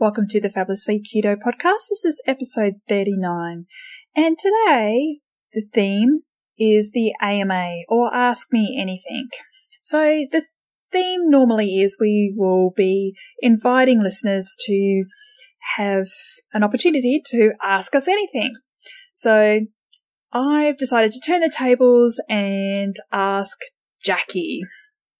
Welcome to the Fabulously Keto podcast. This is episode 39. And today, the theme is the AMA or Ask Me Anything. So the theme normally is we will be inviting listeners to have an opportunity to ask us anything. So I've decided to turn the tables and ask Jackie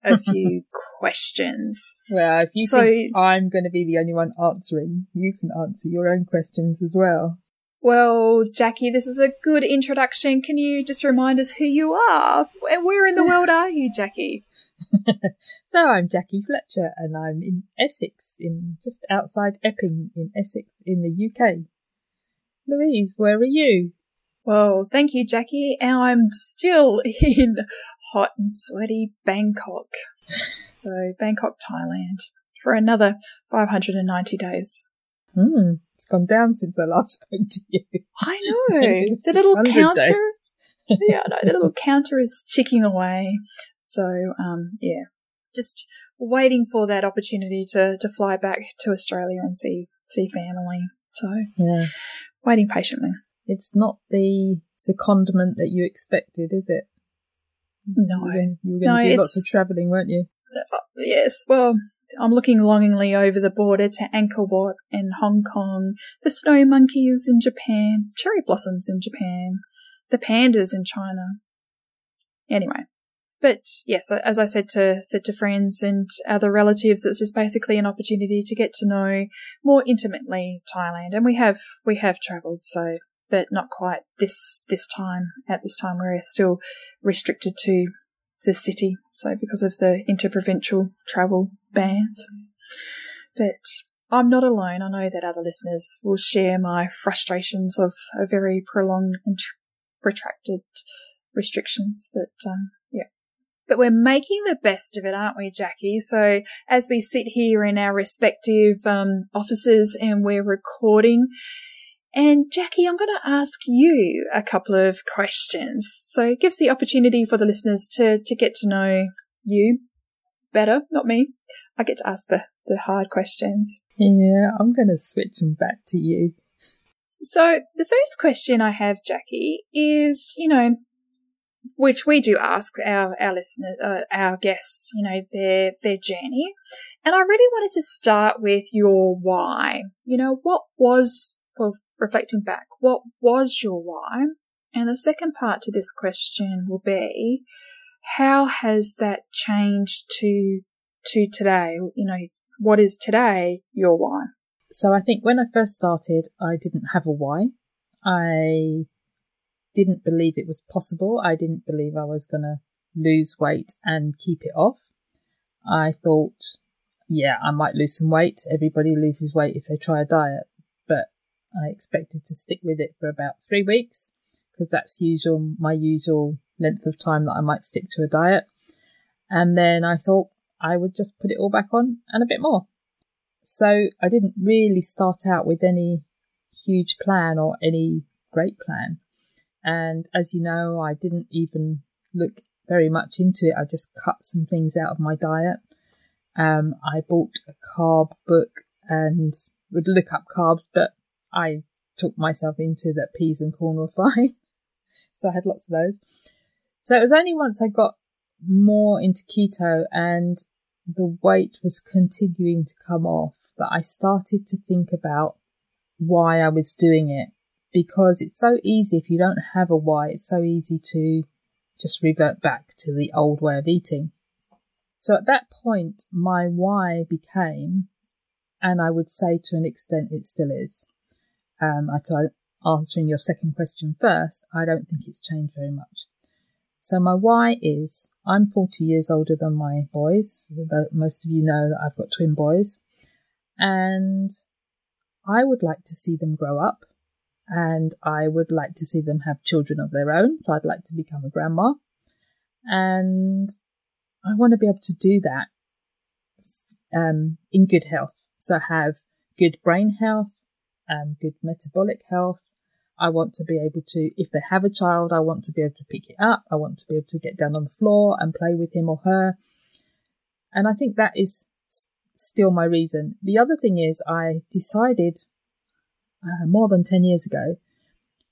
a few questions. Well, if you so, think I'm going to be the only one answering, you can answer your own questions as well. Well, Jackie, this is a good introduction. Can you just remind us who you are? And where in the world are you, Jackie? so I'm Jackie Fletcher and I'm in Essex, in just outside Epping in Essex in the UK. Louise, where are you? Well, thank you, Jackie. And I'm still in hot and sweaty Bangkok. So, Bangkok, Thailand, for another 590 days. Hmm, it's gone down since I last spoke to you. I know. the little counter. yeah, no, the little counter is ticking away. So, um, yeah, just waiting for that opportunity to, to fly back to Australia and see, see family. So, yeah. waiting patiently. It's not the secondment that you expected, is it? No. You were going, to do lots of travelling, weren't you? Uh, yes, well, I'm looking longingly over the border to Angkor Wat in Hong Kong, the snow monkeys in Japan, cherry blossoms in Japan, the pandas in China. Anyway, but yes, as I said to said to friends and other relatives, it's just basically an opportunity to get to know more intimately Thailand, and we have we have travelled, so but not quite this this time. At this time, we're still restricted to the city, so because of the interprovincial travel bans. But I'm not alone. I know that other listeners will share my frustrations of a very prolonged and protracted restrictions. But um, yeah. But we're making the best of it, aren't we, Jackie? So as we sit here in our respective um, offices and we're recording, and Jackie, I'm going to ask you a couple of questions. So it gives the opportunity for the listeners to, to get to know you better, not me. I get to ask the, the hard questions. Yeah, I'm going to switch them back to you. So the first question I have, Jackie, is, you know, which we do ask our, our listeners, uh, our guests, you know, their, their journey. And I really wanted to start with your why. You know, what was well, reflecting back, what was your why? And the second part to this question will be, how has that changed to, to today? You know, what is today your why? So I think when I first started, I didn't have a why. I didn't believe it was possible. I didn't believe I was going to lose weight and keep it off. I thought, yeah, I might lose some weight. Everybody loses weight if they try a diet. I expected to stick with it for about three weeks because that's usual my usual length of time that I might stick to a diet. And then I thought I would just put it all back on and a bit more. So I didn't really start out with any huge plan or any great plan. And as you know, I didn't even look very much into it. I just cut some things out of my diet. Um, I bought a carb book and would look up carbs, but I took myself into that peas and corn were fine. so I had lots of those. So it was only once I got more into keto and the weight was continuing to come off that I started to think about why I was doing it because it's so easy if you don't have a why, it's so easy to just revert back to the old way of eating. So at that point, my why became, and I would say to an extent it still is. Um, answering your second question first, I don't think it's changed very much. So my why is I'm 40 years older than my boys. Most of you know that I've got twin boys and I would like to see them grow up and I would like to see them have children of their own. So I'd like to become a grandma. And I want to be able to do that um, in good health. So have good brain health, um, good metabolic health. I want to be able to, if they have a child, I want to be able to pick it up. I want to be able to get down on the floor and play with him or her. And I think that is still my reason. The other thing is, I decided uh, more than 10 years ago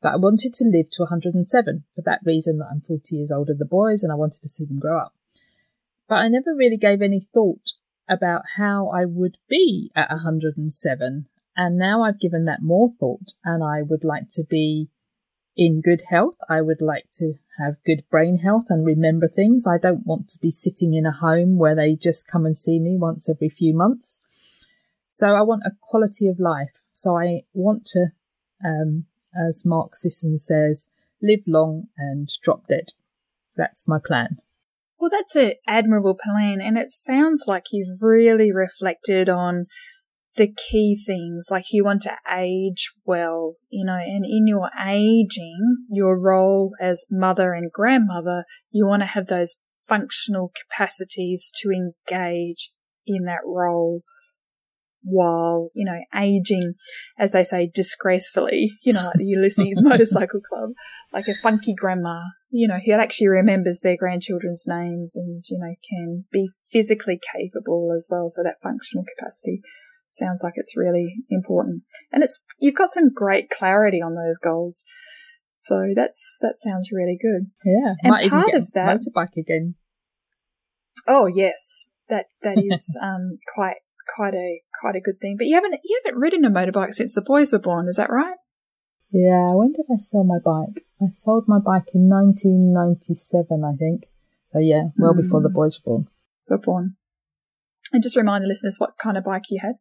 that I wanted to live to 107 for that reason that I'm 40 years older than the boys and I wanted to see them grow up. But I never really gave any thought about how I would be at 107. And now I've given that more thought and I would like to be in good health. I would like to have good brain health and remember things. I don't want to be sitting in a home where they just come and see me once every few months. So I want a quality of life. So I want to, um, as Mark Sisson says, live long and drop dead. That's my plan. Well, that's an admirable plan. And it sounds like you've really reflected on the key things. Like you want to age well, you know, and in your aging, your role as mother and grandmother, you want to have those functional capacities to engage in that role while, you know, aging, as they say, disgracefully, you know, like the Ulysses Motorcycle Club, like a funky grandma, you know, who actually remembers their grandchildren's names and, you know, can be physically capable as well. So that functional capacity sounds like it's really important. And it's, you've got some great clarity on those goals. So that's, that sounds really good. Yeah. And might part even of that, motorbike again. oh yes, that, that is, um, quite, quite a, quite a good thing. But you haven't, you haven't ridden a motorbike since the boys were born. Is that right? Yeah, when did I sell my bike? I sold my bike in 1997, I think. So yeah, well Mm. before the boys were born. So born. And just remind the listeners what kind of bike you had.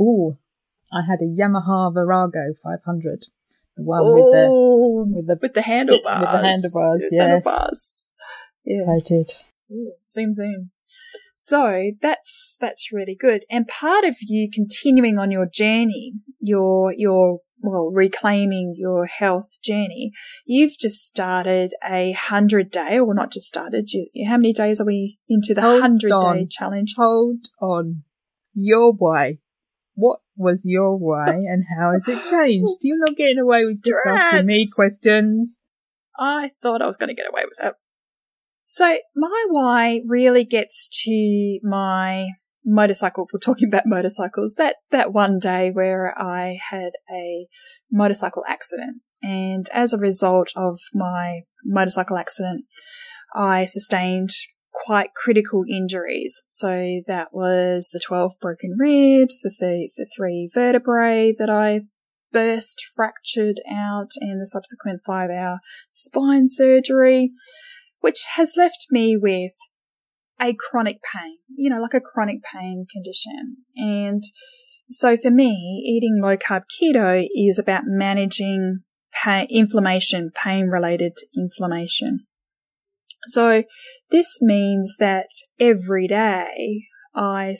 Ooh, I had a Yamaha Virago 500, the one with the oh, with the with the handlebars. with the handlebars, With yes. handlebars. Yeah. I did. Ooh, zoom zoom. So that's that's really good. And part of you continuing on your journey, your your well, reclaiming your health journey, you've just started a hundred day, or not just started. You, how many days are we into the Hold hundred day challenge? Hold on. Your why? What was your why, and how has it changed? You're not getting away with just asking me questions. I thought I was going to get away with that. So my why really gets to my motorcycle. We're talking about motorcycles. That, that one day where I had a motorcycle accident. And as a result of my motorcycle accident, I sustained quite critical injuries. So that was the 12 broken ribs, the, th- the three vertebrae that I burst, fractured out, and the subsequent five hour spine surgery, which has left me with a chronic pain, you know, like a chronic pain condition. And so for me, eating low carb keto is about managing pain, inflammation, pain related inflammation. So this means that every day I,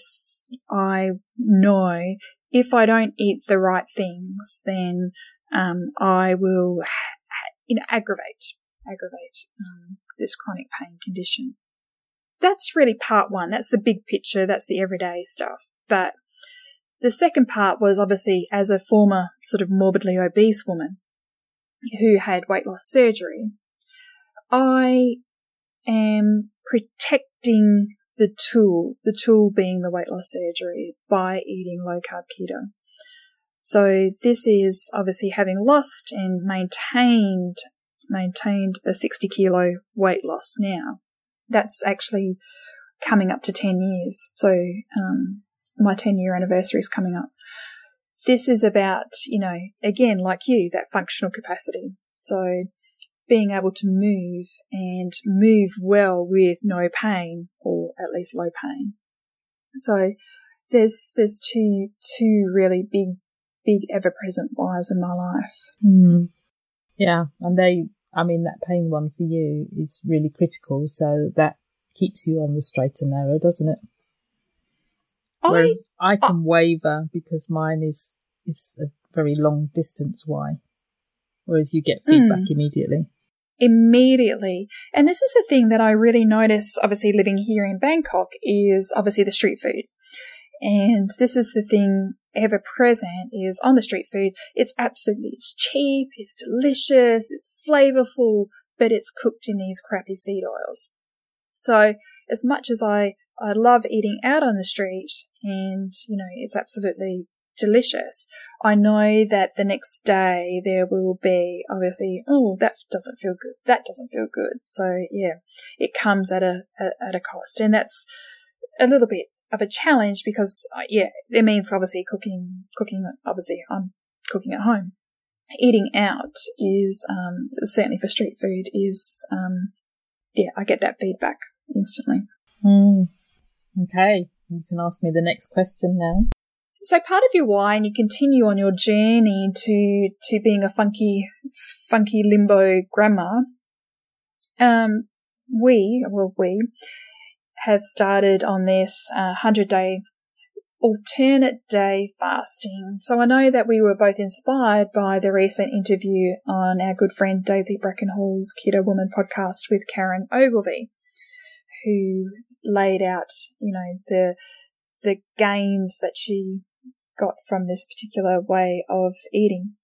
I know if I don't eat the right things, then um, I will, you know, aggravate, aggravate um, this chronic pain condition. That's really part one. That's the big picture. That's the everyday stuff. But the second part was obviously as a former sort of morbidly obese woman who had weight loss surgery, I am protecting the tool, the tool being the weight loss surgery by eating low carb keto. So this is obviously having lost and maintained, maintained a 60 kilo weight loss now. That's actually coming up to 10 years. So, um, my 10 year anniversary is coming up. this is about, you know, again, like you, that functional capacity. So being able to move and move well with no pain or at least low pain. So there's, there's two, two really big, big ever present whys in my life. Mm. Yeah. And they, I mean, that pain one for you is really critical. So that keeps you on the straight and narrow, doesn't it? Whereas I, I can I, waver because mine is is a very long distance why. Whereas you get feedback mm. immediately. Immediately. And this is the thing that I really notice, obviously living here in Bangkok, is obviously the street food. And this is the thing ever present is on the street food. It's absolutely, it's cheap, it's delicious, it's flavorful, but it's cooked in these crappy seed oils. So as much as I, I love eating out on the street and, you know, it's absolutely delicious. I know that the next day there will be obviously, oh, that doesn't feel good. That doesn't feel good. So yeah, it comes at a, at a cost and that's a little bit of a challenge because uh, yeah, it means obviously cooking, cooking, obviously I'm cooking at home. Eating out is, um, certainly for street food is, um, yeah, I get that feedback instantly. Mm. Okay. You can ask me the next question now. So part of your why, and you continue on your journey to to being a funky, funky limbo grandma. Um, we, well, we have started on this uh, hundred day alternate day fasting. So I know that we were both inspired by the recent interview on our good friend Daisy Brackenhall's Keto Woman podcast with Karen Ogilvie, who laid out, you know, the the gains that she got from this particular way of eating.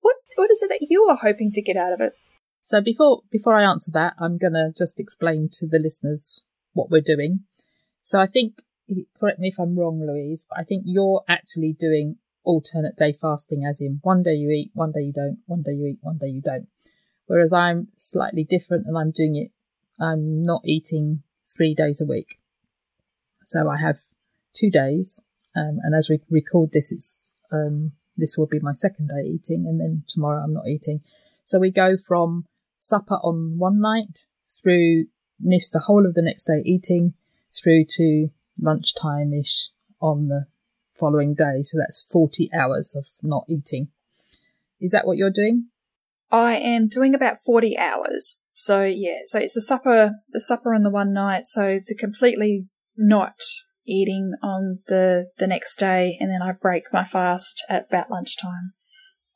What what is it that you are hoping to get out of it? So before before I answer that, I'm gonna just explain to the listeners what we're doing. So I think correct me if I'm wrong, Louise, but I think you're actually doing alternate day fasting as in one day you eat, one day you don't, one day you eat, one day you don't. Whereas I'm slightly different and I'm doing it I'm not eating three days a week. So I have two days um, and as we record this, it's um, this will be my second day eating, and then tomorrow I'm not eating. So we go from supper on one night through miss the whole of the next day eating through to lunchtime ish on the following day. So that's 40 hours of not eating. Is that what you're doing? I am doing about 40 hours. So yeah, so it's the supper, the supper on the one night. So the completely not eating on the, the next day, and then I break my fast at about lunchtime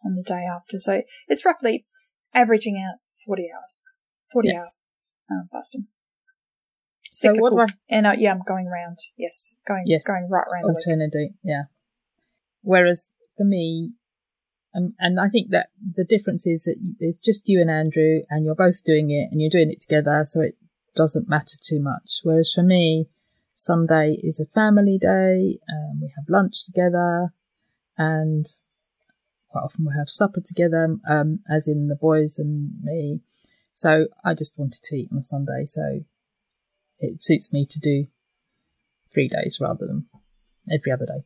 on the day after. So it's roughly averaging out 40 hours, 40 yeah. hour um, fasting. So what I? And uh, yeah, I'm going round. Yes, going yes, going right round. Alternate, yeah. Whereas for me, um, and I think that the difference is that it's just you and Andrew, and you're both doing it, and you're doing it together, so it doesn't matter too much. Whereas for me, Sunday is a family day, and we have lunch together, and quite often we have supper together, um, as in the boys and me. So I just wanted to eat on a Sunday, so it suits me to do three days rather than every other day.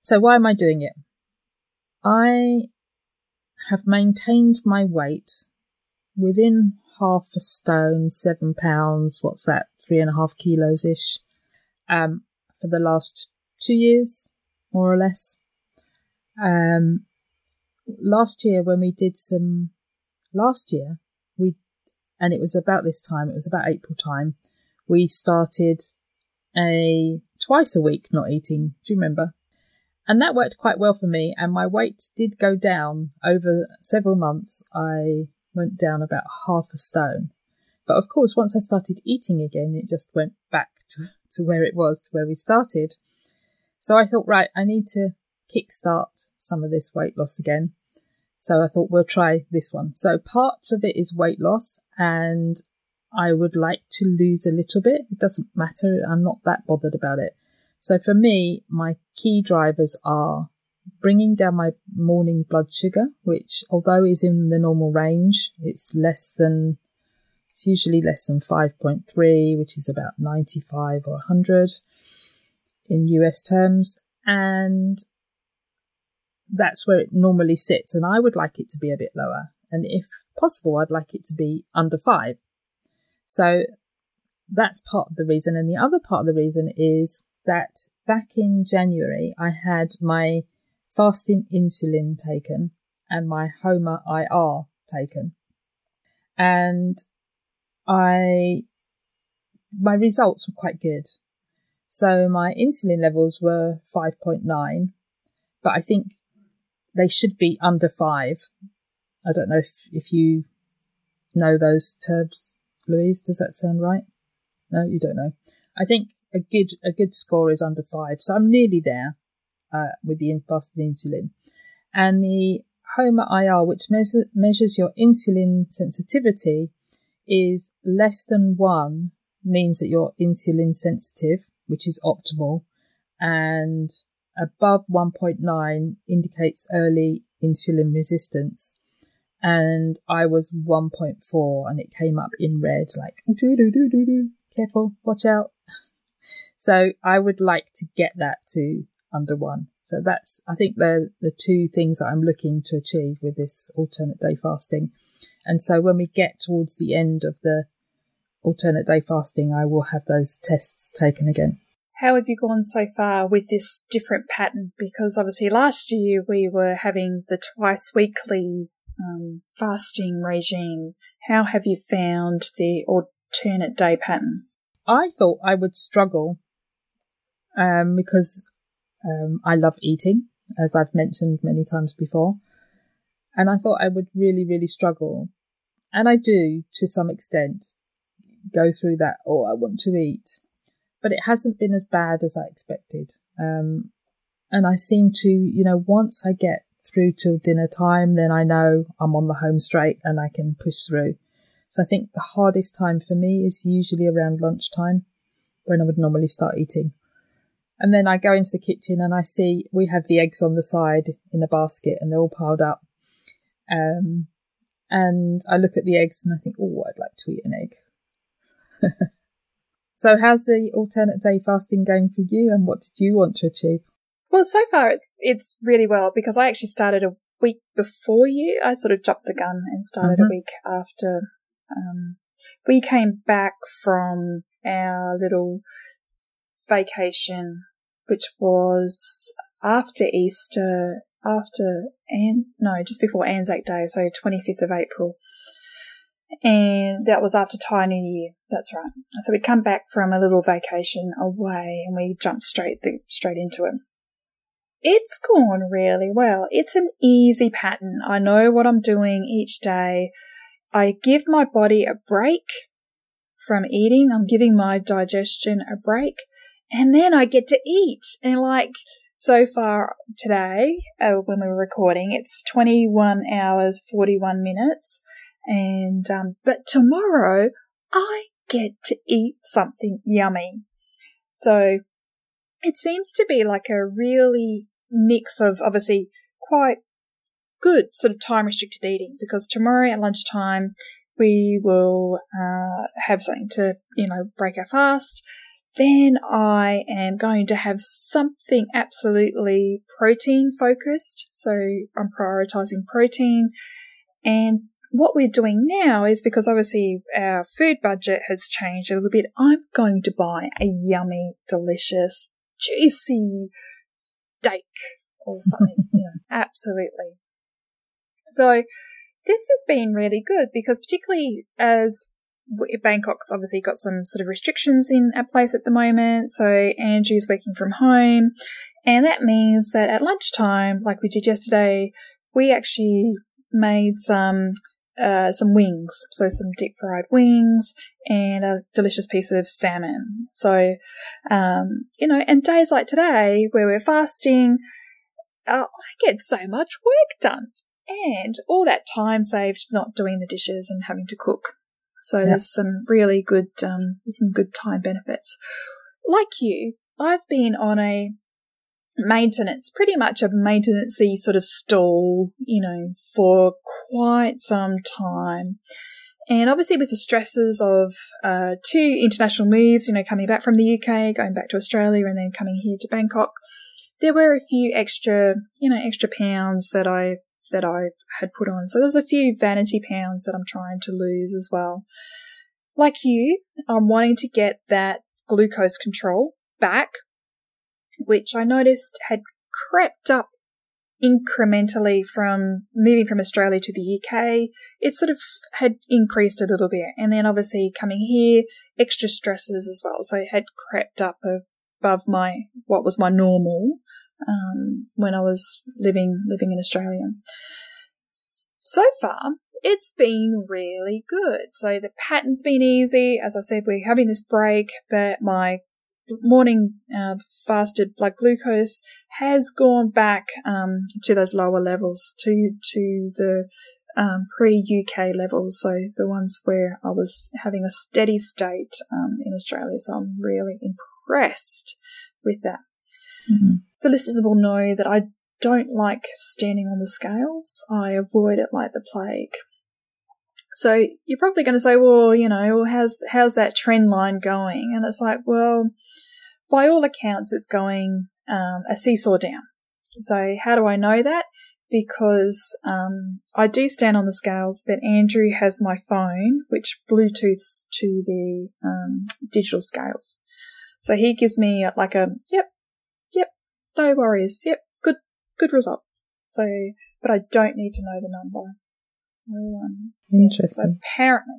So why am I doing it? I have maintained my weight within half a stone, seven pounds. What's that? Three and a half kilos ish um, for the last two years, more or less. Um, last year, when we did some, last year, we, and it was about this time, it was about April time, we started a twice a week not eating. Do you remember? And that worked quite well for me. And my weight did go down over several months. I went down about half a stone. But of course, once I started eating again, it just went back to, to where it was, to where we started. So I thought, right, I need to kickstart some of this weight loss again. So I thought we'll try this one. So part of it is weight loss and I would like to lose a little bit. It doesn't matter. I'm not that bothered about it. So for me, my key drivers are bringing down my morning blood sugar, which although is in the normal range, it's less than it's usually less than 5.3, which is about 95 or 100 in US terms. And that's where it normally sits, and I would like it to be a bit lower. And if possible, I'd like it to be under five. So that's part of the reason. And the other part of the reason is that back in January, I had my fasting insulin taken and my HOMA IR taken. And I, my results were quite good. So my insulin levels were 5.9, but I think they should be under five. I don't know if, if you know those terms, Louise. Does that sound right? No, you don't know. I think a good a good score is under five, so I'm nearly there uh, with the fasted insulin, and the HOMA IR, which measure, measures your insulin sensitivity, is less than one, means that you're insulin sensitive, which is optimal, and above 1.9 indicates early insulin resistance. And I was 1.4 and it came up in red, like, doo doo doo doo doo, careful, watch out. so I would like to get that to under one. So that's, I think, the the two things that I'm looking to achieve with this alternate day fasting. And so when we get towards the end of the alternate day fasting, I will have those tests taken again. How have you gone so far with this different pattern? Because obviously last year we were having the twice weekly um, fasting regime. How have you found the alternate day pattern? I thought I would struggle um, because um, I love eating, as I've mentioned many times before. And I thought I would really, really struggle. And I do to some extent go through that, oh, I want to eat. But it hasn't been as bad as I expected. Um, and I seem to, you know, once I get through till dinner time, then I know I'm on the home straight and I can push through. So I think the hardest time for me is usually around lunchtime when I would normally start eating. And then I go into the kitchen and I see we have the eggs on the side in a basket and they're all piled up. Um, and I look at the eggs and I think, oh, I'd like to eat an egg. so, how's the alternate day fasting going for you, and what did you want to achieve? Well, so far it's it's really well because I actually started a week before you. I sort of jumped the gun and started mm-hmm. a week after. Um, we came back from our little vacation, which was after Easter, after and no, just before Anzac Day, so 25th of April. And that was after Thai New Year. That's right. So we'd come back from a little vacation away and we jumped straight, straight into it. It's gone really well. It's an easy pattern. I know what I'm doing each day. I give my body a break from eating. I'm giving my digestion a break and then I get to eat. And like so far today, uh, when we were recording, it's 21 hours, 41 minutes. And, um, but tomorrow I get to eat something yummy. So it seems to be like a really mix of obviously quite good sort of time restricted eating because tomorrow at lunchtime we will uh, have something to you know break our fast then I am going to have something absolutely protein focused. So I'm prioritizing protein. And what we're doing now is because obviously our food budget has changed a little bit. I'm going to buy a yummy, delicious, juicy steak or something, you know, absolutely. So this has been really good because particularly as Bangkok's obviously got some sort of restrictions in place at the moment. So Andrew's working from home and that means that at lunchtime, like we did yesterday, we actually made some uh, some wings, so some deep fried wings and a delicious piece of salmon. So, um, you know, and days like today where we're fasting, uh, I get so much work done and all that time saved not doing the dishes and having to cook. So yeah. there's some really good, um, there's some good time benefits. Like you, I've been on a maintenance, pretty much a maintenancey sort of stall, you know, for quite some time. And obviously with the stresses of uh, two international moves, you know, coming back from the UK, going back to Australia, and then coming here to Bangkok, there were a few extra, you know, extra pounds that I that I had put on. So there was a few vanity pounds that I'm trying to lose as well. Like you, I'm wanting to get that glucose control back, which I noticed had crept up incrementally from moving from Australia to the UK. It sort of had increased a little bit. And then obviously coming here, extra stresses as well. So it had crept up above my, what was my normal, um, when I was living, living in Australia. So far, it's been really good. So the pattern's been easy. As I said, we're having this break, but my morning uh, fasted blood glucose has gone back um, to those lower levels, to to the um, pre UK levels, so the ones where I was having a steady state um, in Australia. So I'm really impressed with that. Mm-hmm. The listeners will know that I don't like standing on the scales. I avoid it like the plague. So you're probably going to say, well, you know, well, how's how's that trend line going? And it's like, well, by all accounts, it's going um, a seesaw down. So how do I know that? Because um, I do stand on the scales, but Andrew has my phone, which Bluetooths to the um, digital scales. So he gives me like a yep, yep, no worries, yep, good, good result. So, but I don't need to know the number. So, um, interesting. So apparently,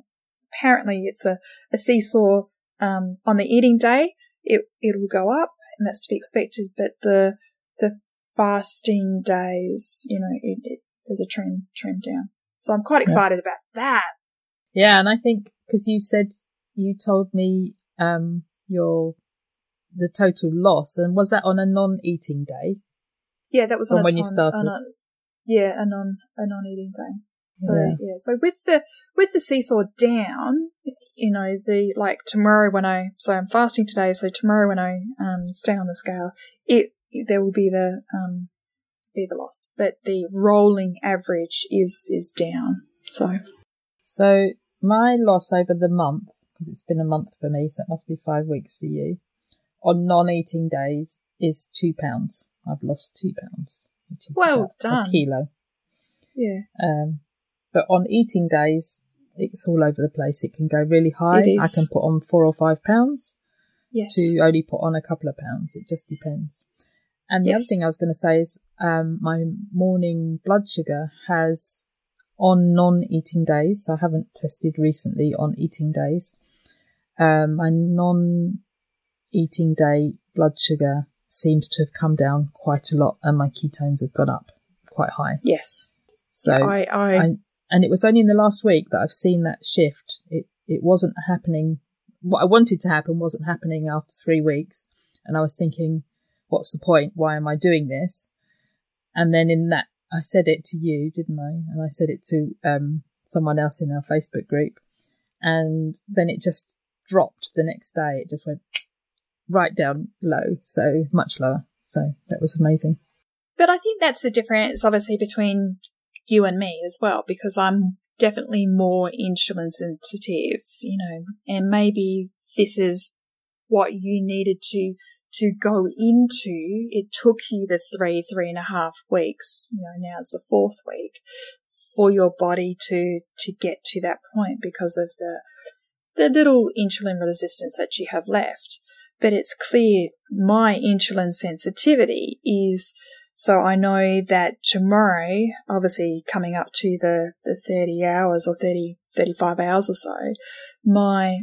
apparently it's a, a seesaw um, on the eating day it it will go up, and that's to be expected. But the the fasting days, you know, it, it, there's a trend trend down. So I'm quite excited yeah. about that. Yeah, and I think because you said you told me um your the total loss, and was that on a non-eating day? Yeah, that was on when ton, you started. A, yeah, a non a non-eating day. So yeah. yeah. so with the with the seesaw down, you know, the like tomorrow when I so I'm fasting today, so tomorrow when I um stay on the scale, it there will be the um be the loss, but the rolling average is is down. So so my loss over the month because it's been a month for me, so it must be five weeks for you. On non-eating days is two pounds. I've lost two pounds, which is well done. a kilo. Yeah. Um, but on eating days, it's all over the place. It can go really high. I can put on four or five pounds. Yes. To only put on a couple of pounds. It just depends. And the yes. other thing I was going to say is, um, my morning blood sugar has on non-eating days. So I haven't tested recently on eating days. Um, my non-eating day blood sugar seems to have come down quite a lot, and my ketones have gone up quite high. Yes. So yeah, I, I, I and it was only in the last week that I've seen that shift. It it wasn't happening. What I wanted to happen wasn't happening after three weeks, and I was thinking, what's the point? Why am I doing this? And then in that, I said it to you, didn't I? And I said it to um, someone else in our Facebook group, and then it just dropped the next day. It just went right down low, so much lower. So that was amazing. But I think that's the difference, obviously, between you and me as well, because I'm definitely more insulin sensitive, you know, and maybe this is what you needed to to go into. It took you the three, three and a half weeks, you know, now it's the fourth week for your body to to get to that point because of the the little insulin resistance that you have left. But it's clear my insulin sensitivity is so I know that tomorrow, obviously coming up to the, the 30 hours or 30, 35 hours or so, my,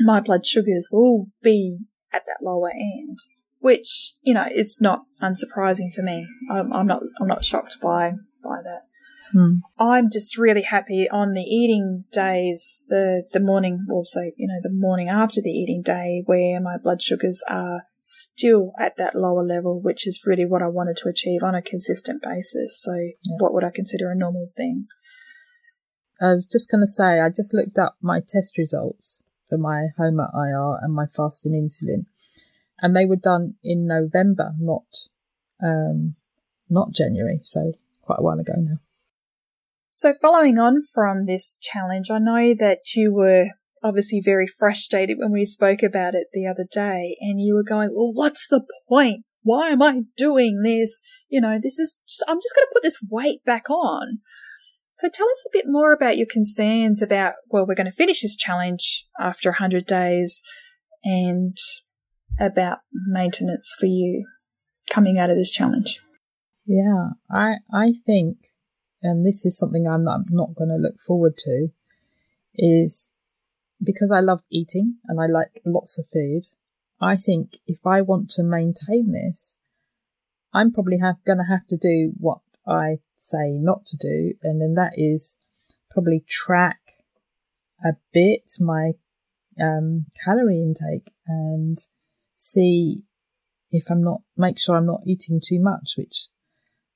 my blood sugars will be at that lower end, which, you know, it's not unsurprising for me. I'm, I'm not, I'm not shocked by, by that. Hmm. I'm just really happy on the eating days, the, the morning, say, you know, the morning after the eating day where my blood sugars are still at that lower level, which is really what I wanted to achieve on a consistent basis. So yeah. what would I consider a normal thing? I was just going to say, I just looked up my test results for my HOMA IR and my fasting insulin, and they were done in November, not, um, not January. So quite a while ago now. So, following on from this challenge, I know that you were obviously very frustrated when we spoke about it the other day, and you were going, Well, what's the point? why am I doing this? You know, this is, just, I'm just going to put this weight back on. So tell us a bit more about your concerns about, well, we're going to finish this challenge after 100 days and about maintenance for you coming out of this challenge. Yeah, I I think, and this is something I'm not, not going to look forward to, is because I love eating and I like lots of food. I think if I want to maintain this, I'm probably going to have to do what I say not to do, and then that is probably track a bit my um, calorie intake and see if I'm not make sure I'm not eating too much, which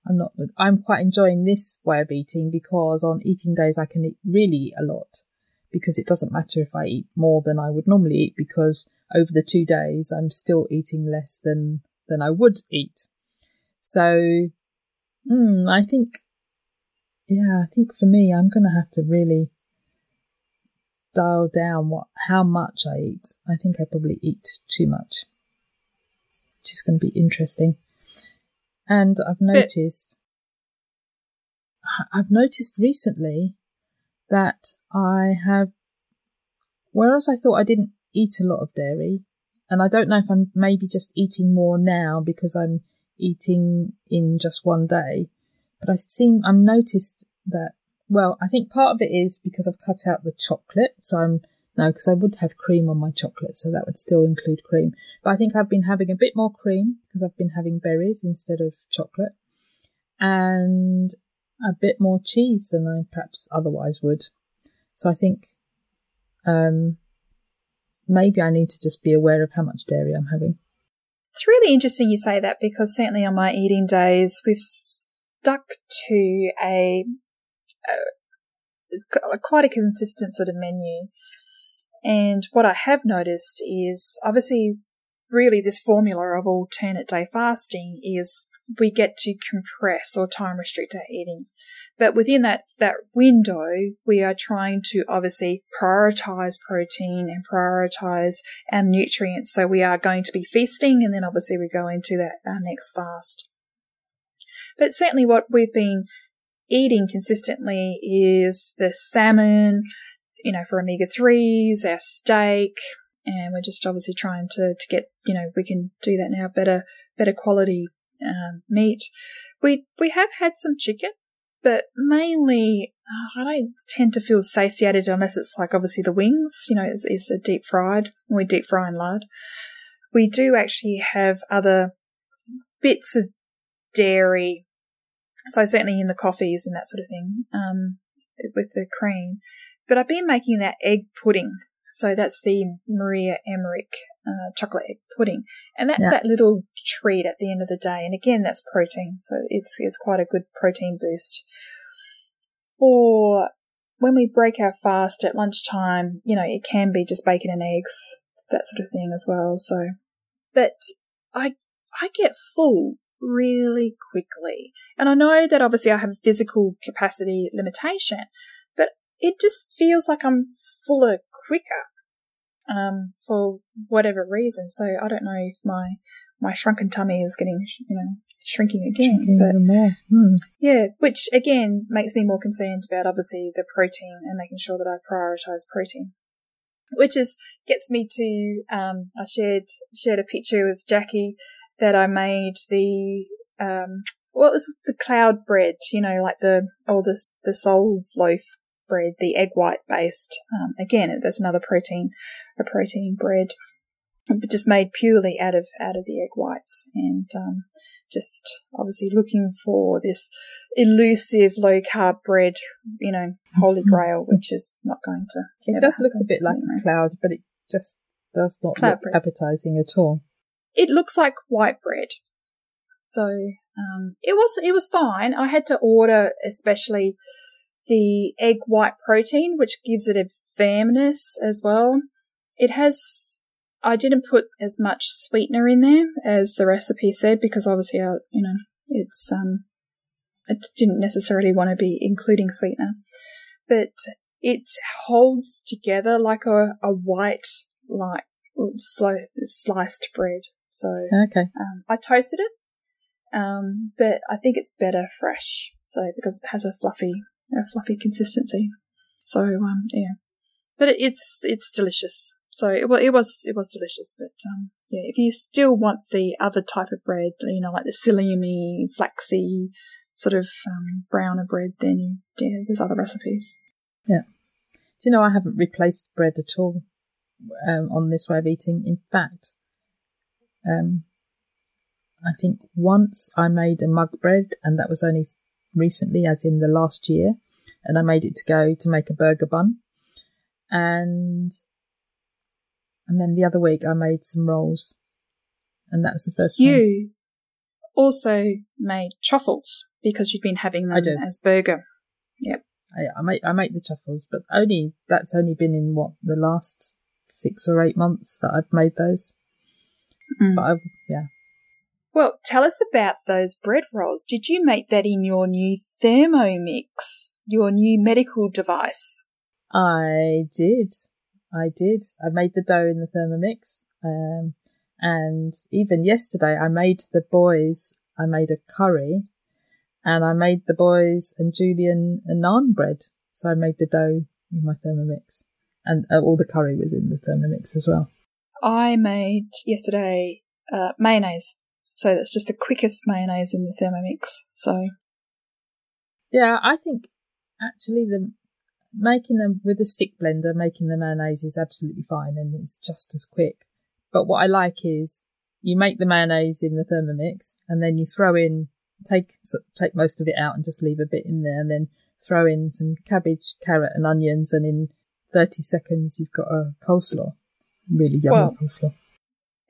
I'm not. I'm quite enjoying this way of eating because on eating days I can eat really a lot because it doesn't matter if I eat more than I would normally eat because over the two days I'm still eating less than than I would eat. So, hmm, I think, yeah, I think for me I'm going to have to really dial down what how much I eat. I think I probably eat too much, which is going to be interesting. And I've noticed, I've noticed recently that I have, whereas I thought I didn't eat a lot of dairy, and I don't know if I'm maybe just eating more now because I'm eating in just one day, but I've seen, I've noticed that, well, I think part of it is because I've cut out the chocolate, so I'm no, because I would have cream on my chocolate, so that would still include cream. But I think I've been having a bit more cream because I've been having berries instead of chocolate, and a bit more cheese than I perhaps otherwise would. So I think um, maybe I need to just be aware of how much dairy I'm having. It's really interesting you say that because certainly on my eating days, we've stuck to a, a quite a consistent sort of menu and what I have noticed is obviously really this formula of alternate day fasting is we get to compress or time restrict our eating. But within that, that window, we are trying to obviously prioritize protein and prioritize our nutrients. So we are going to be feasting and then obviously we go into that our next fast. But certainly what we've been eating consistently is the salmon, you know, for omega 3s, our steak, and we're just obviously trying to, to get, you know, we can do that now, better, better quality um, meat. We, we have had some chicken, but mainly uh, I don't tend to feel satiated unless it's like obviously the wings, you know, is, is a deep fried, we deep fry in lard. We do actually have other bits of dairy, so certainly in the coffees and that sort of thing, um, with the cream. But I've been making that egg pudding. So that's the Maria Emmerich uh, chocolate egg pudding. And that's yeah. that little treat at the end of the day. And again, that's protein. So it's, it's quite a good protein boost. For when we break our fast at lunchtime, you know, it can be just bacon and eggs, that sort of thing as well. So, but I, I get full really quickly. And I know that obviously I have a physical capacity limitation, it just feels like I'm fuller quicker um, for whatever reason. So I don't know if my my shrunken tummy is getting you know shrinking again. Shrinking but. Hmm. Yeah, which again makes me more concerned about obviously the protein and making sure that I prioritize protein. Which is gets me to um, I shared shared a picture with Jackie that I made the um, what was the cloud bread, you know, like the oh the the soul loaf bread, the egg white based. Um, again, there's another protein, a protein bread, but just made purely out of out of the egg whites, and um, just obviously looking for this elusive low carb bread, you know, holy mm-hmm. grail, which is not going to. It does look a bit like a cloud, but it just does not cloud look bread. appetizing at all. It looks like white bread. So um, it was it was fine. I had to order especially the egg white protein, which gives it a firmness as well. It has, I didn't put as much sweetener in there as the recipe said because obviously, I, you know, it's, um, I didn't necessarily want to be including sweetener, but it holds together like a, a white, like slow, sliced bread. So Okay. um, I toasted it, um, but I think it's better fresh. So because it has a fluffy, a fluffy consistency. So um, yeah, but it, it's it's delicious. So it, wa- it was it was delicious. But um, yeah, if you still want the other type of bread, you know, like the psyllium flaxy sort of um, browner bread, then you, yeah, there's other recipes. Yeah, do you know I haven't replaced bread at all um, on this way of eating? In fact, um, I think once I made a mug bread, and that was only recently, as in the last year, and I made it to go to make a burger bun, and and then the other week I made some rolls, and that's the first time. You also made truffles because you've been having I them do. as burger. I, I make I make the truffles, but only that's only been in what the last six or eight months that I've made those. Mm. But I, yeah, Well, tell us about those bread rolls. Did you make that in your new Thermomix, your new medical device? I did. I did. I made the dough in the Thermomix. Um, and even yesterday, I made the boys, I made a curry and I made the boys and Julian a naan bread. So I made the dough in my Thermomix and uh, all the curry was in the Thermomix as well. I made yesterday uh, mayonnaise. So that's just the quickest mayonnaise in the Thermomix. So Yeah, I think actually the making them with a stick blender, making the mayonnaise is absolutely fine and it's just as quick. But what I like is you make the mayonnaise in the Thermomix and then you throw in take take most of it out and just leave a bit in there and then throw in some cabbage, carrot and onions and in 30 seconds you've got a coleslaw. Really yummy Well- coleslaw.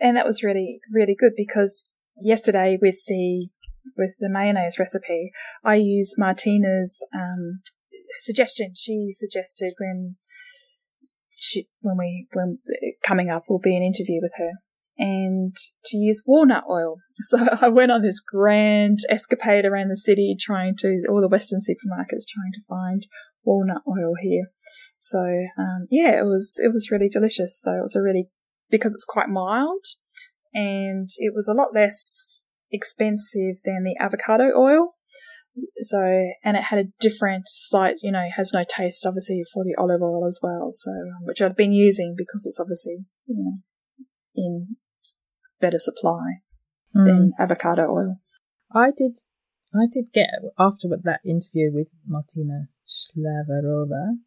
and that was really really good because yesterday with the with the mayonnaise recipe i used martina's um, suggestion. She suggested when she when we when coming up will be an interview with her and to use walnut oil. So i went on this grand escapade around the city trying to all the western supermarkets trying to find walnut oil here. So um, yeah it was it was really delicious. So it was a really because it's quite mild and it was a lot less expensive than the avocado oil. So, and it had a different slight, you know, has no taste obviously for the olive oil as well. So, um, which I've been using because it's obviously, you know, in better supply Mm. than avocado oil. I did, I did get after that interview with Martina Slajerova.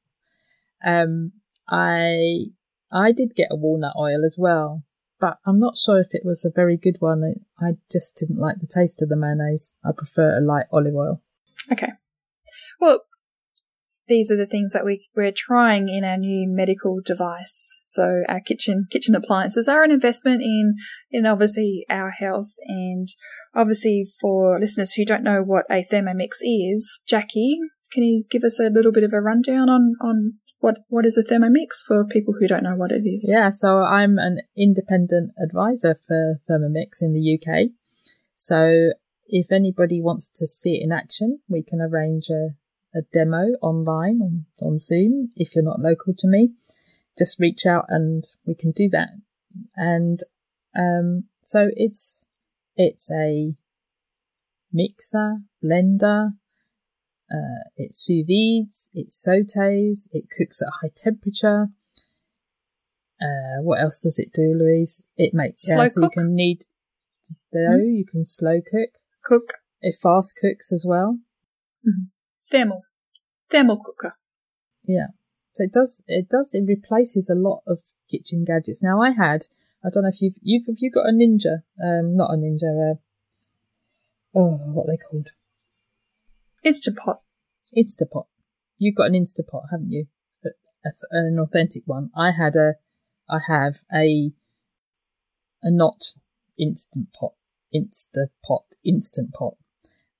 Um, I I did get a walnut oil as well, but I'm not sure if it was a very good one. I just didn't like the taste of the mayonnaise. I prefer a light olive oil. Okay. Well, these are the things that we, we're trying in our new medical device. So our kitchen, kitchen appliances are an investment in, in obviously our health and obviously for listeners who don't know what a Thermomix is, Jackie, can you give us a little bit of a rundown on, on what, what is a Thermomix for people who don't know what it is? Yeah, so I'm an independent advisor for Thermomix in the UK. So if anybody wants to see it in action, we can arrange a, a demo online on, on Zoom. If you're not local to me, just reach out and we can do that. And um, so it's it's a mixer, blender, uh, it sous vides, it sautés, it cooks at high temperature. Uh, what else does it do, Louise? It makes Slow yeah, so you can knead dough, you can slow cook. Cook. It fast cooks as well. Thermal. Thermal cooker. Yeah. So it does it does it replaces a lot of kitchen gadgets. Now I had I don't know if you've you've have you got a ninja? Um not a ninja, uh, oh what are they called? Instant pot. Instapot. You've got an Instapot, haven't you? A, a, an authentic one. I had a, I have a, a not instant pot, Instapot, instant pot,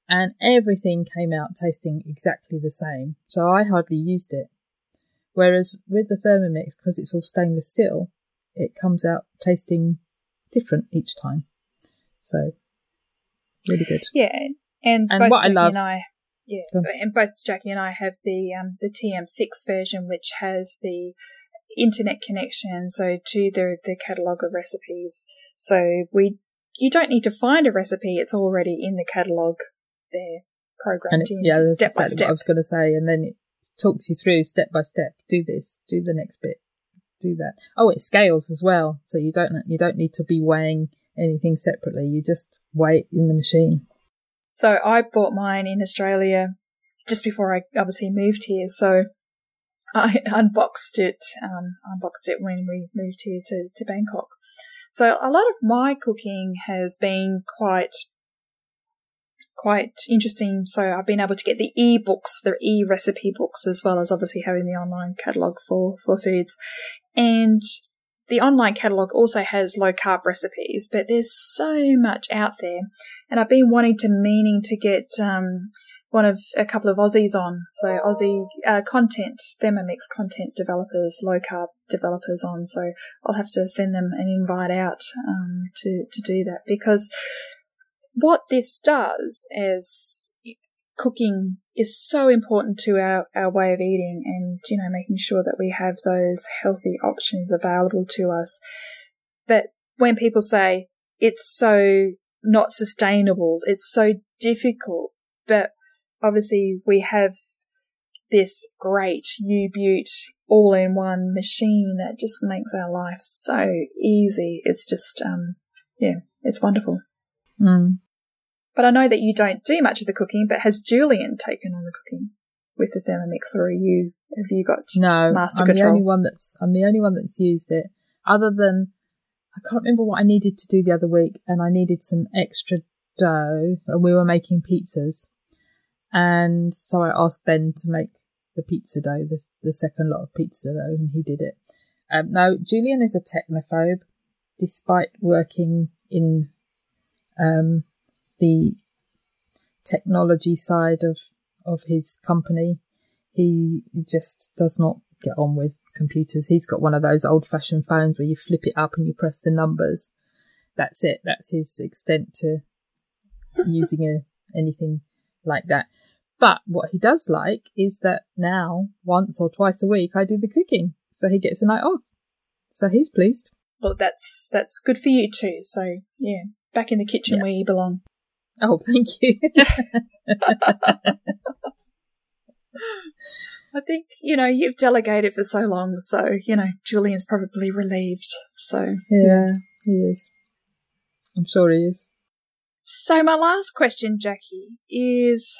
and everything came out tasting exactly the same. So I hardly used it. Whereas with the Thermomix, because it's all stainless steel, it comes out tasting different each time. So really good. Yeah, and, And both what I love- and I, yeah, and both Jackie and I have the um, the TM6 version, which has the internet connection, so to the the catalog of recipes. So we you don't need to find a recipe; it's already in the catalog there, programmed And it, in yeah, step by step. I was going to say. And then it talks you through step by step. Do this, do the next bit, do that. Oh, it scales as well, so you don't you don't need to be weighing anything separately. You just weigh it in the machine. So I bought mine in Australia just before I obviously moved here. So I unboxed it, um, unboxed it when we moved here to, to Bangkok. So a lot of my cooking has been quite, quite interesting. So I've been able to get the e-books, the e-recipe books, as well as obviously having the online catalog for, for foods. And the online catalog also has low carb recipes, but there's so much out there. And I've been wanting to, meaning to get, um, one of a couple of Aussies on. So Aussie uh, content, Thermomix content developers, low carb developers on. So I'll have to send them an invite out um, to to do that because what this does as cooking is so important to our, our way of eating and you know making sure that we have those healthy options available to us but when people say it's so not sustainable it's so difficult but obviously we have this great U-Butte all-in-one machine that just makes our life so easy. It's just, um, yeah, it's wonderful. Mm. But I know that you don't do much of the cooking, but has Julian taken on the cooking with the Thermomix or are you, have you got No, master I'm control? the only one that's I'm the only one that's used it. Other than I can't remember what I needed to do the other week, and I needed some extra dough, and we were making pizzas, and so I asked Ben to make the pizza dough, the the second lot of pizza dough, and he did it. Um, no, Julian is a technophobe, despite working in um, the technology side of of his company. He just does not get on with computers. He's got one of those old fashioned phones where you flip it up and you press the numbers. That's it. That's his extent to using a, anything like that. But what he does like is that now, once or twice a week, I do the cooking. So he gets a night off. So he's pleased. Well, that's, that's good for you too. So yeah, back in the kitchen Yeah. where you belong. Oh, thank you. I think, you know, you've delegated for so long, so, you know, Julian's probably relieved. So, yeah, he is. I'm sure he is. so my last question, Jackie, is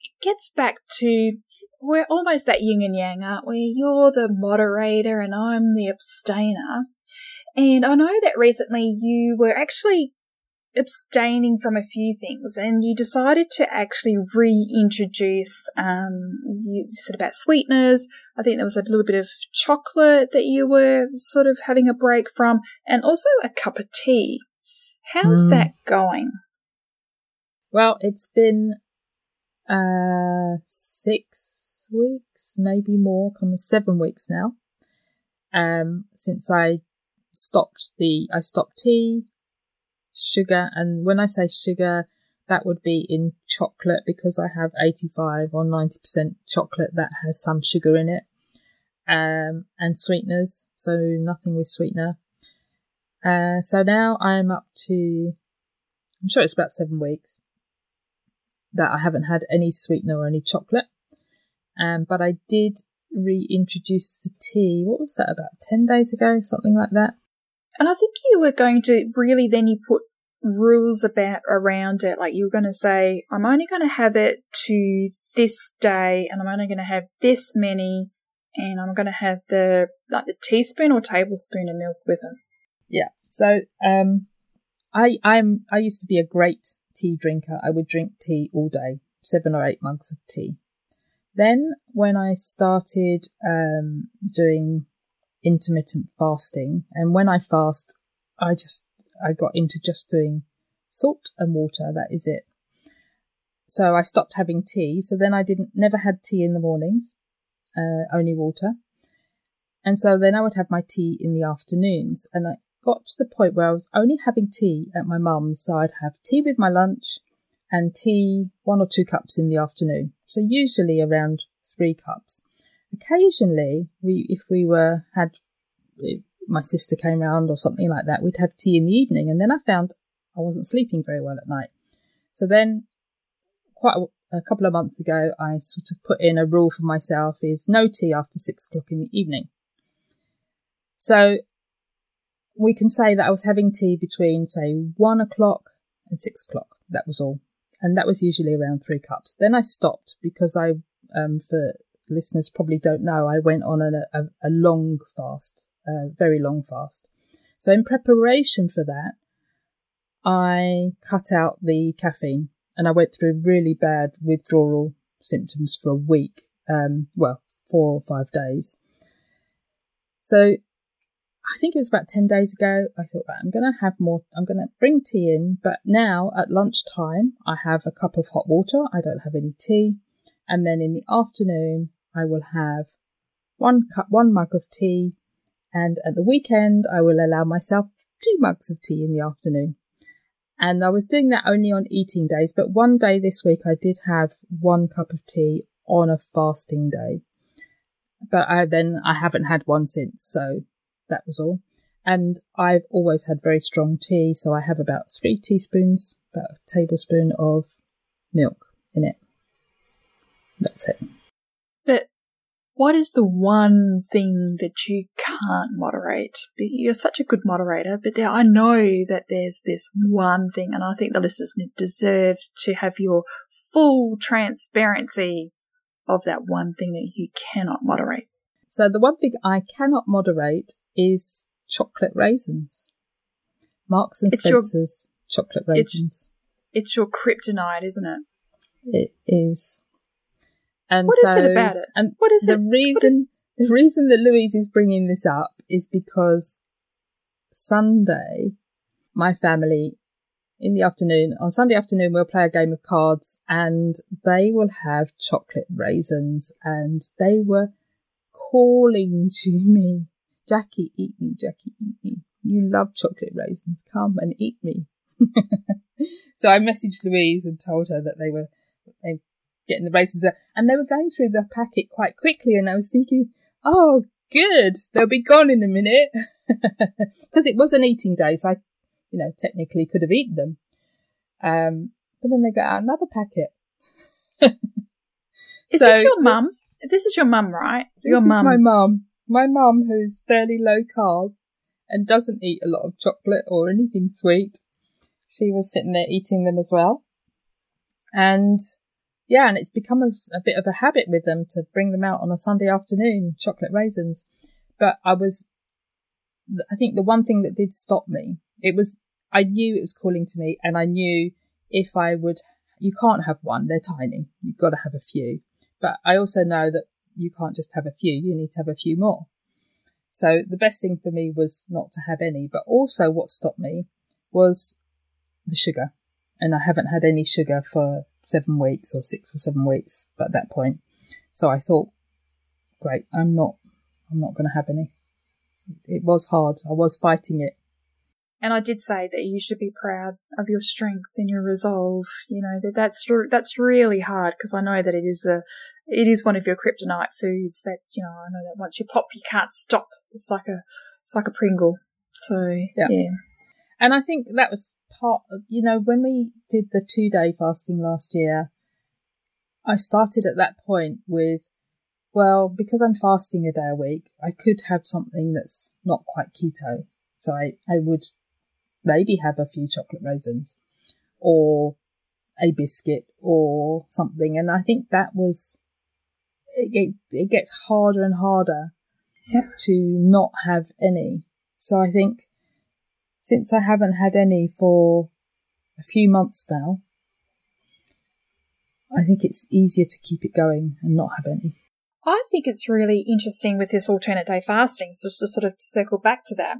it gets back to we're almost that yin and yang, aren't we? You're the moderator and I'm the abstainer. And I know that recently you were actually abstaining from a few things and you decided to actually reintroduce um you said about sweeteners i think there was a little bit of chocolate that you were sort of having a break from and also a cup of tea how's Mm. that going Well, it's been uh six weeks, maybe more, come seven weeks now. Um, since I stopped the I stopped tea, sugar, and when I say sugar, that would be in chocolate because I have eighty five or ninety percent chocolate that has some sugar in it. Um, and sweeteners, so nothing with sweetener. Uh, so now I'm up to, I'm sure it's about seven weeks that I haven't had any sweetener or any chocolate. Um, but I did reintroduce the tea. What was that about 10 days ago? Something like that. And i think you were going to really then you put rules about around it like you were going to say i'm only going to have it to this day and i'm only going to have this many and i'm going to have the like the teaspoon or tablespoon of milk with it Yeah. So, um, I, I'm, I used to be a great tea drinker. I would drink tea all day, seven or eight mugs of tea. Then when I started, um, doing intermittent fasting and when I fast, I just, I got into just doing salt and water. That is it. So I stopped having tea. So then I didn't, never had tea in the mornings, uh, only water. And so then I would have my tea in the afternoons. And I got to the point where I was only having tea at my mum's. So I'd have tea with my lunch and tea, one or two cups in the afternoon. So usually around three cups. Occasionally, we, if we were, had, my sister came round or something like that, we'd have tea in the evening. And then I found I wasn't sleeping very well at night. So then, quite a, a couple of months ago, I sort of put in a rule for myself: is no tea after six o'clock in the evening. So we can say that I was having tea between, say, one o'clock and six o'clock. That was all. And that was usually around three cups. Then I stopped because I, um, for listeners probably don't know, I went on a, a, a long fast, a very long fast. So in preparation for that, I cut out the caffeine and I went through really bad withdrawal symptoms for a week. Um, well, four or five days. So I think it was about 10 days ago. I thought, right, I'm going to have more, I'm going to bring tea in. But now at lunchtime, I have a cup of hot water. I don't have any tea. And then in the afternoon, I will have one cup, one mug of tea. And at the weekend, I will allow myself two mugs of tea in the afternoon. And I was doing that only on eating days. But one day this week, I did have one cup of tea on a fasting day. But I then I haven't had one since. So that was all. And I've always had very strong tea, so I have about three teaspoons, about a tablespoon of milk in it. That's it. What is the one thing that you can't moderate? You're such a good moderator, but there, I know that there's this one thing, and I think the listeners deserve to have your full transparency of that one thing that you cannot moderate. So the one thing I cannot moderate is chocolate raisins. Marks and It's your- Spencer's chocolate raisins. It's your kryptonite, isn't it? It is. And What is so, it about it? And What is the it? reason the reason that Louise is bringing this up is because Sunday, my family in the afternoon on Sunday afternoon we'll play a game of cards and they will have chocolate raisins and they were calling to me, Jackie, eat me, Jackie, eat me. You love chocolate raisins. Come and eat me. so I messaged Louise and told her that they were they getting the raisins out, and they were going through the packet quite quickly. And I was thinking, oh, good, they'll be gone in a minute because it was an eating day, so I, you know, technically could have eaten them. Um, but then they got out another packet. Is So- this your mum? This is your mum, right? your this mum. is my mum. My mum, who's fairly low carb and doesn't eat a lot of chocolate or anything sweet. She was sitting there eating them as well. And yeah, and it's become a, a bit of a habit with them to bring them out on a Sunday afternoon, chocolate raisins. But I was, I think the one thing that did stop me, it was, I knew it was calling to me and I knew if I would, you can't have one, they're tiny. You've got to have a few. But I also know that you can't just have a few, you need to have a few more. So the best thing for me was not to have any, but also what stopped me was the sugar. And I haven't had any sugar for seven weeks or six or seven weeks at that point. So I thought, great, I'm not, I'm not going to have any. It was hard. I was fighting it. And I did say that you should be proud of your strength and your resolve. You know that that's that's really hard because I know that it is a it is one of your kryptonite foods that you know I know that once you pop you can't stop. It's like a it's like a Pringle. So Yeah. yeah. And I think that was part, you know, when we did the two day fasting last year, I started at that point with, well, because I'm fasting a day a week, I could have something that's not quite keto. So I, I would maybe have a few chocolate raisins or a biscuit or something. And I think that was, it, it, it gets harder and harder Yeah. to not have any. So I think since I haven't had any for a few months now, I think it's easier to keep it going and not have any. I think it's really interesting with this alternate day fasting, so just to sort of circle back to that,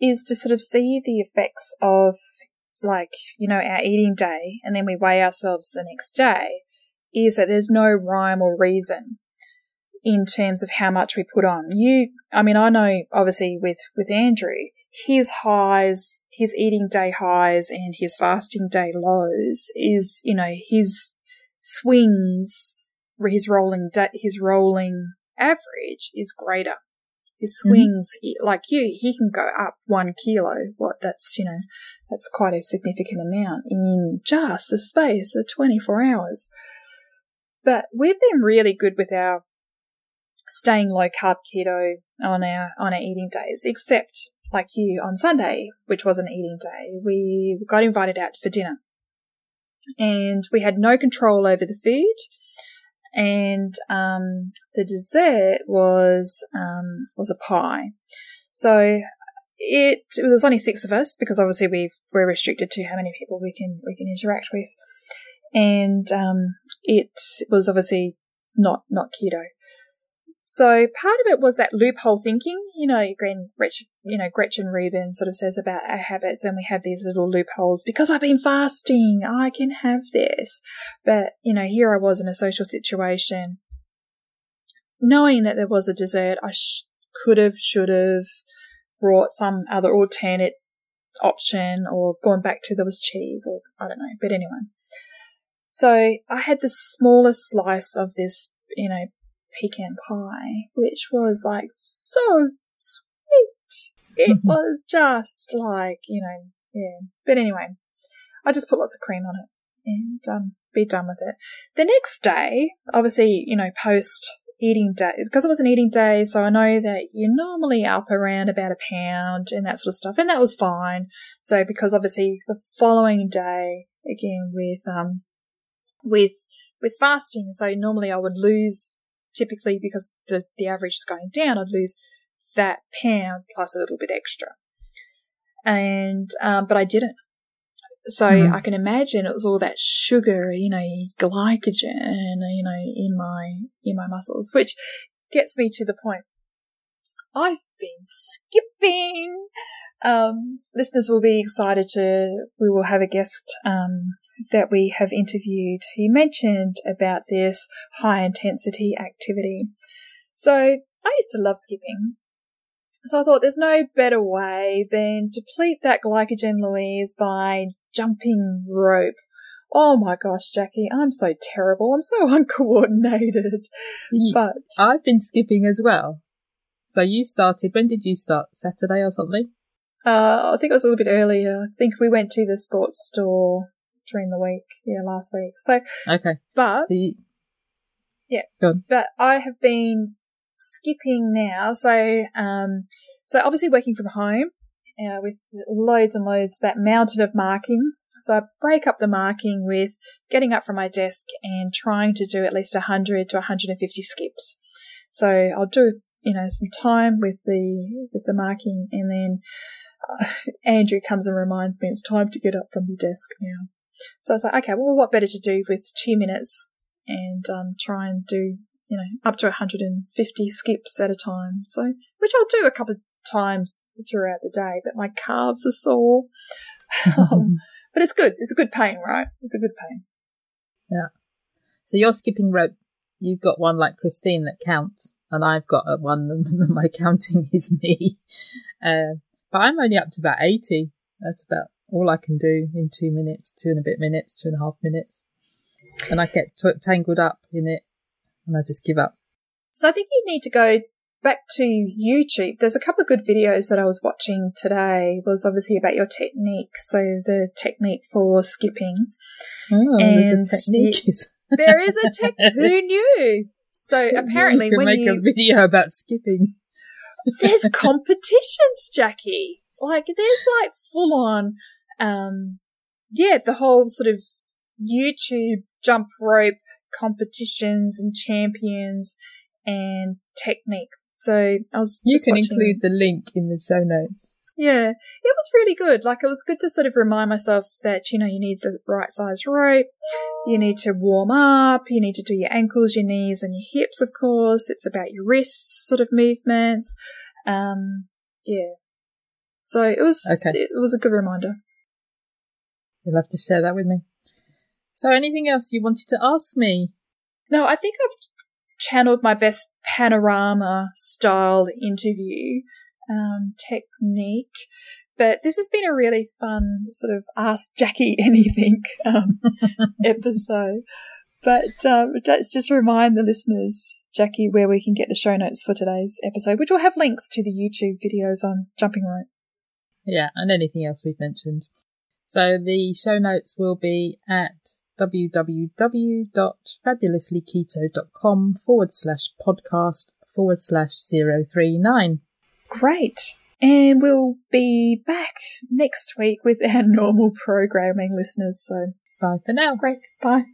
is to sort of see the effects of like, you know, our eating day and then we weigh ourselves the next day, is that there's no rhyme or reason in terms of how much we put on. You, I mean, I know obviously with, with Andrew, his highs, his eating day highs and his fasting day lows is, you know, his swings his rolling da- his rolling average is greater. His mm-hmm. swings, he- like you, he can go up one kilo. What that's you know That's quite a significant amount in just the space of 24 hours. But we've been really good with our staying low carb keto on our on our eating days, except like you on Sunday, which was an eating day, we got invited out for dinner. And we had no control over the food. And um, the dessert was um, was a pie. So it, it was only six of us because obviously we we're restricted to how many people we can we can interact with, and um, it was obviously not not keto. So part of it was that loophole thinking, you know, Gretchen, you know, Gretchen Rubin sort of says about our habits and we have these little loopholes because I've been fasting, I can have this. But, you know, here I was in a social situation, knowing that there was a dessert, I sh- could have, should have brought some other alternate option or gone back to there was cheese or I don't know. But anyway. So I had the smallest slice of this, you know, pecan pie, which was like so sweet. It was just like, you know, yeah. But anyway, I just put lots of cream on it and um, be done with it. The next day, obviously, you know, post eating day, because it was an eating day, so I know that you're normally up around about a pound and that sort of stuff, and that was fine. So because obviously the following day, again with um with with fasting, so normally I would lose typically because the, the average is going down, I'd lose that pound plus a little bit extra. And, um, but I didn't. So mm-hmm. I can imagine it was all that sugar, you know, glycogen, you know, in my, in my muscles, which gets me to the point. I've been skipping. Um, listeners will be excited to, we will have a guest, um, that we have interviewed who mentioned about this high intensity activity. So I used to love skipping. So I thought there's no better way than deplete that glycogen, Louise, by jumping rope. Oh my gosh, Jackie, I'm so terrible. I'm so uncoordinated. But I've been skipping as well. So you started, when did you start? Saturday or something? Uh, I think it was a little bit earlier. I think we went to the sports store during the week. Yeah, last week. So okay, but so you, yeah, but I have been skipping now. So um, so obviously working from home uh, with loads and loads that mountain of marking. So I break up the marking with getting up from my desk and trying to do at least 100 to 150 skips. So I'll do, you know, some time with the, with the marking and then uh, Andrew comes and reminds me it's time to get up from the desk now. So I was like, okay, well, what better to do with two minutes and um, try and do, you know, up to 150 skips at a time. So, which I'll do a couple of times throughout the day, but my calves are sore. um, but it's good. It's a good pain, right? It's a good pain. Yeah. So you're skipping rope. You've got one like Christine that counts, and I've got a one that my counting is me. Uh, but I'm only up to about 80. That's about all I can do in two minutes, two and a bit minutes, two and a half minutes. And I get t- tangled up in it and I just give up. So I think you need to go back to YouTube. There's a couple of good videos that I was watching today was obviously about your technique. So the technique for skipping. Oh, and there's a technique. there is a tech. Who knew? So apparently, when you can when make you a video about skipping, there's competitions, Jackie. Like there's like full on um, yeah, the whole sort of YouTube jump rope competitions and champions and technique. So I was you can watching. include the link in the show notes. Yeah, it was really good. Like it was good to sort of remind myself that you know you need the right size rope, you need to warm up, you need to do your ankles, your knees, and your hips. Of course, it's about your wrists, sort of movements. Um, yeah. So it was okay. it was a good reminder. You'll have to share that with me. So, anything else you wanted to ask me? No, I think I've channeled my best panorama style interview um, technique. But this has been a really fun sort of ask Jackie anything um, episode. But um, let's just remind the listeners, Jackie, where we can get the show notes for today's episode, which will have links to the YouTube videos on jumping rope. Yeah, and anything else we've mentioned. So the show notes will be at www.fabulouslyketo.com forward slash podcast forward slash 039. Great. And we'll be back next week with our normal programming, listeners. So bye for now. Great. Bye.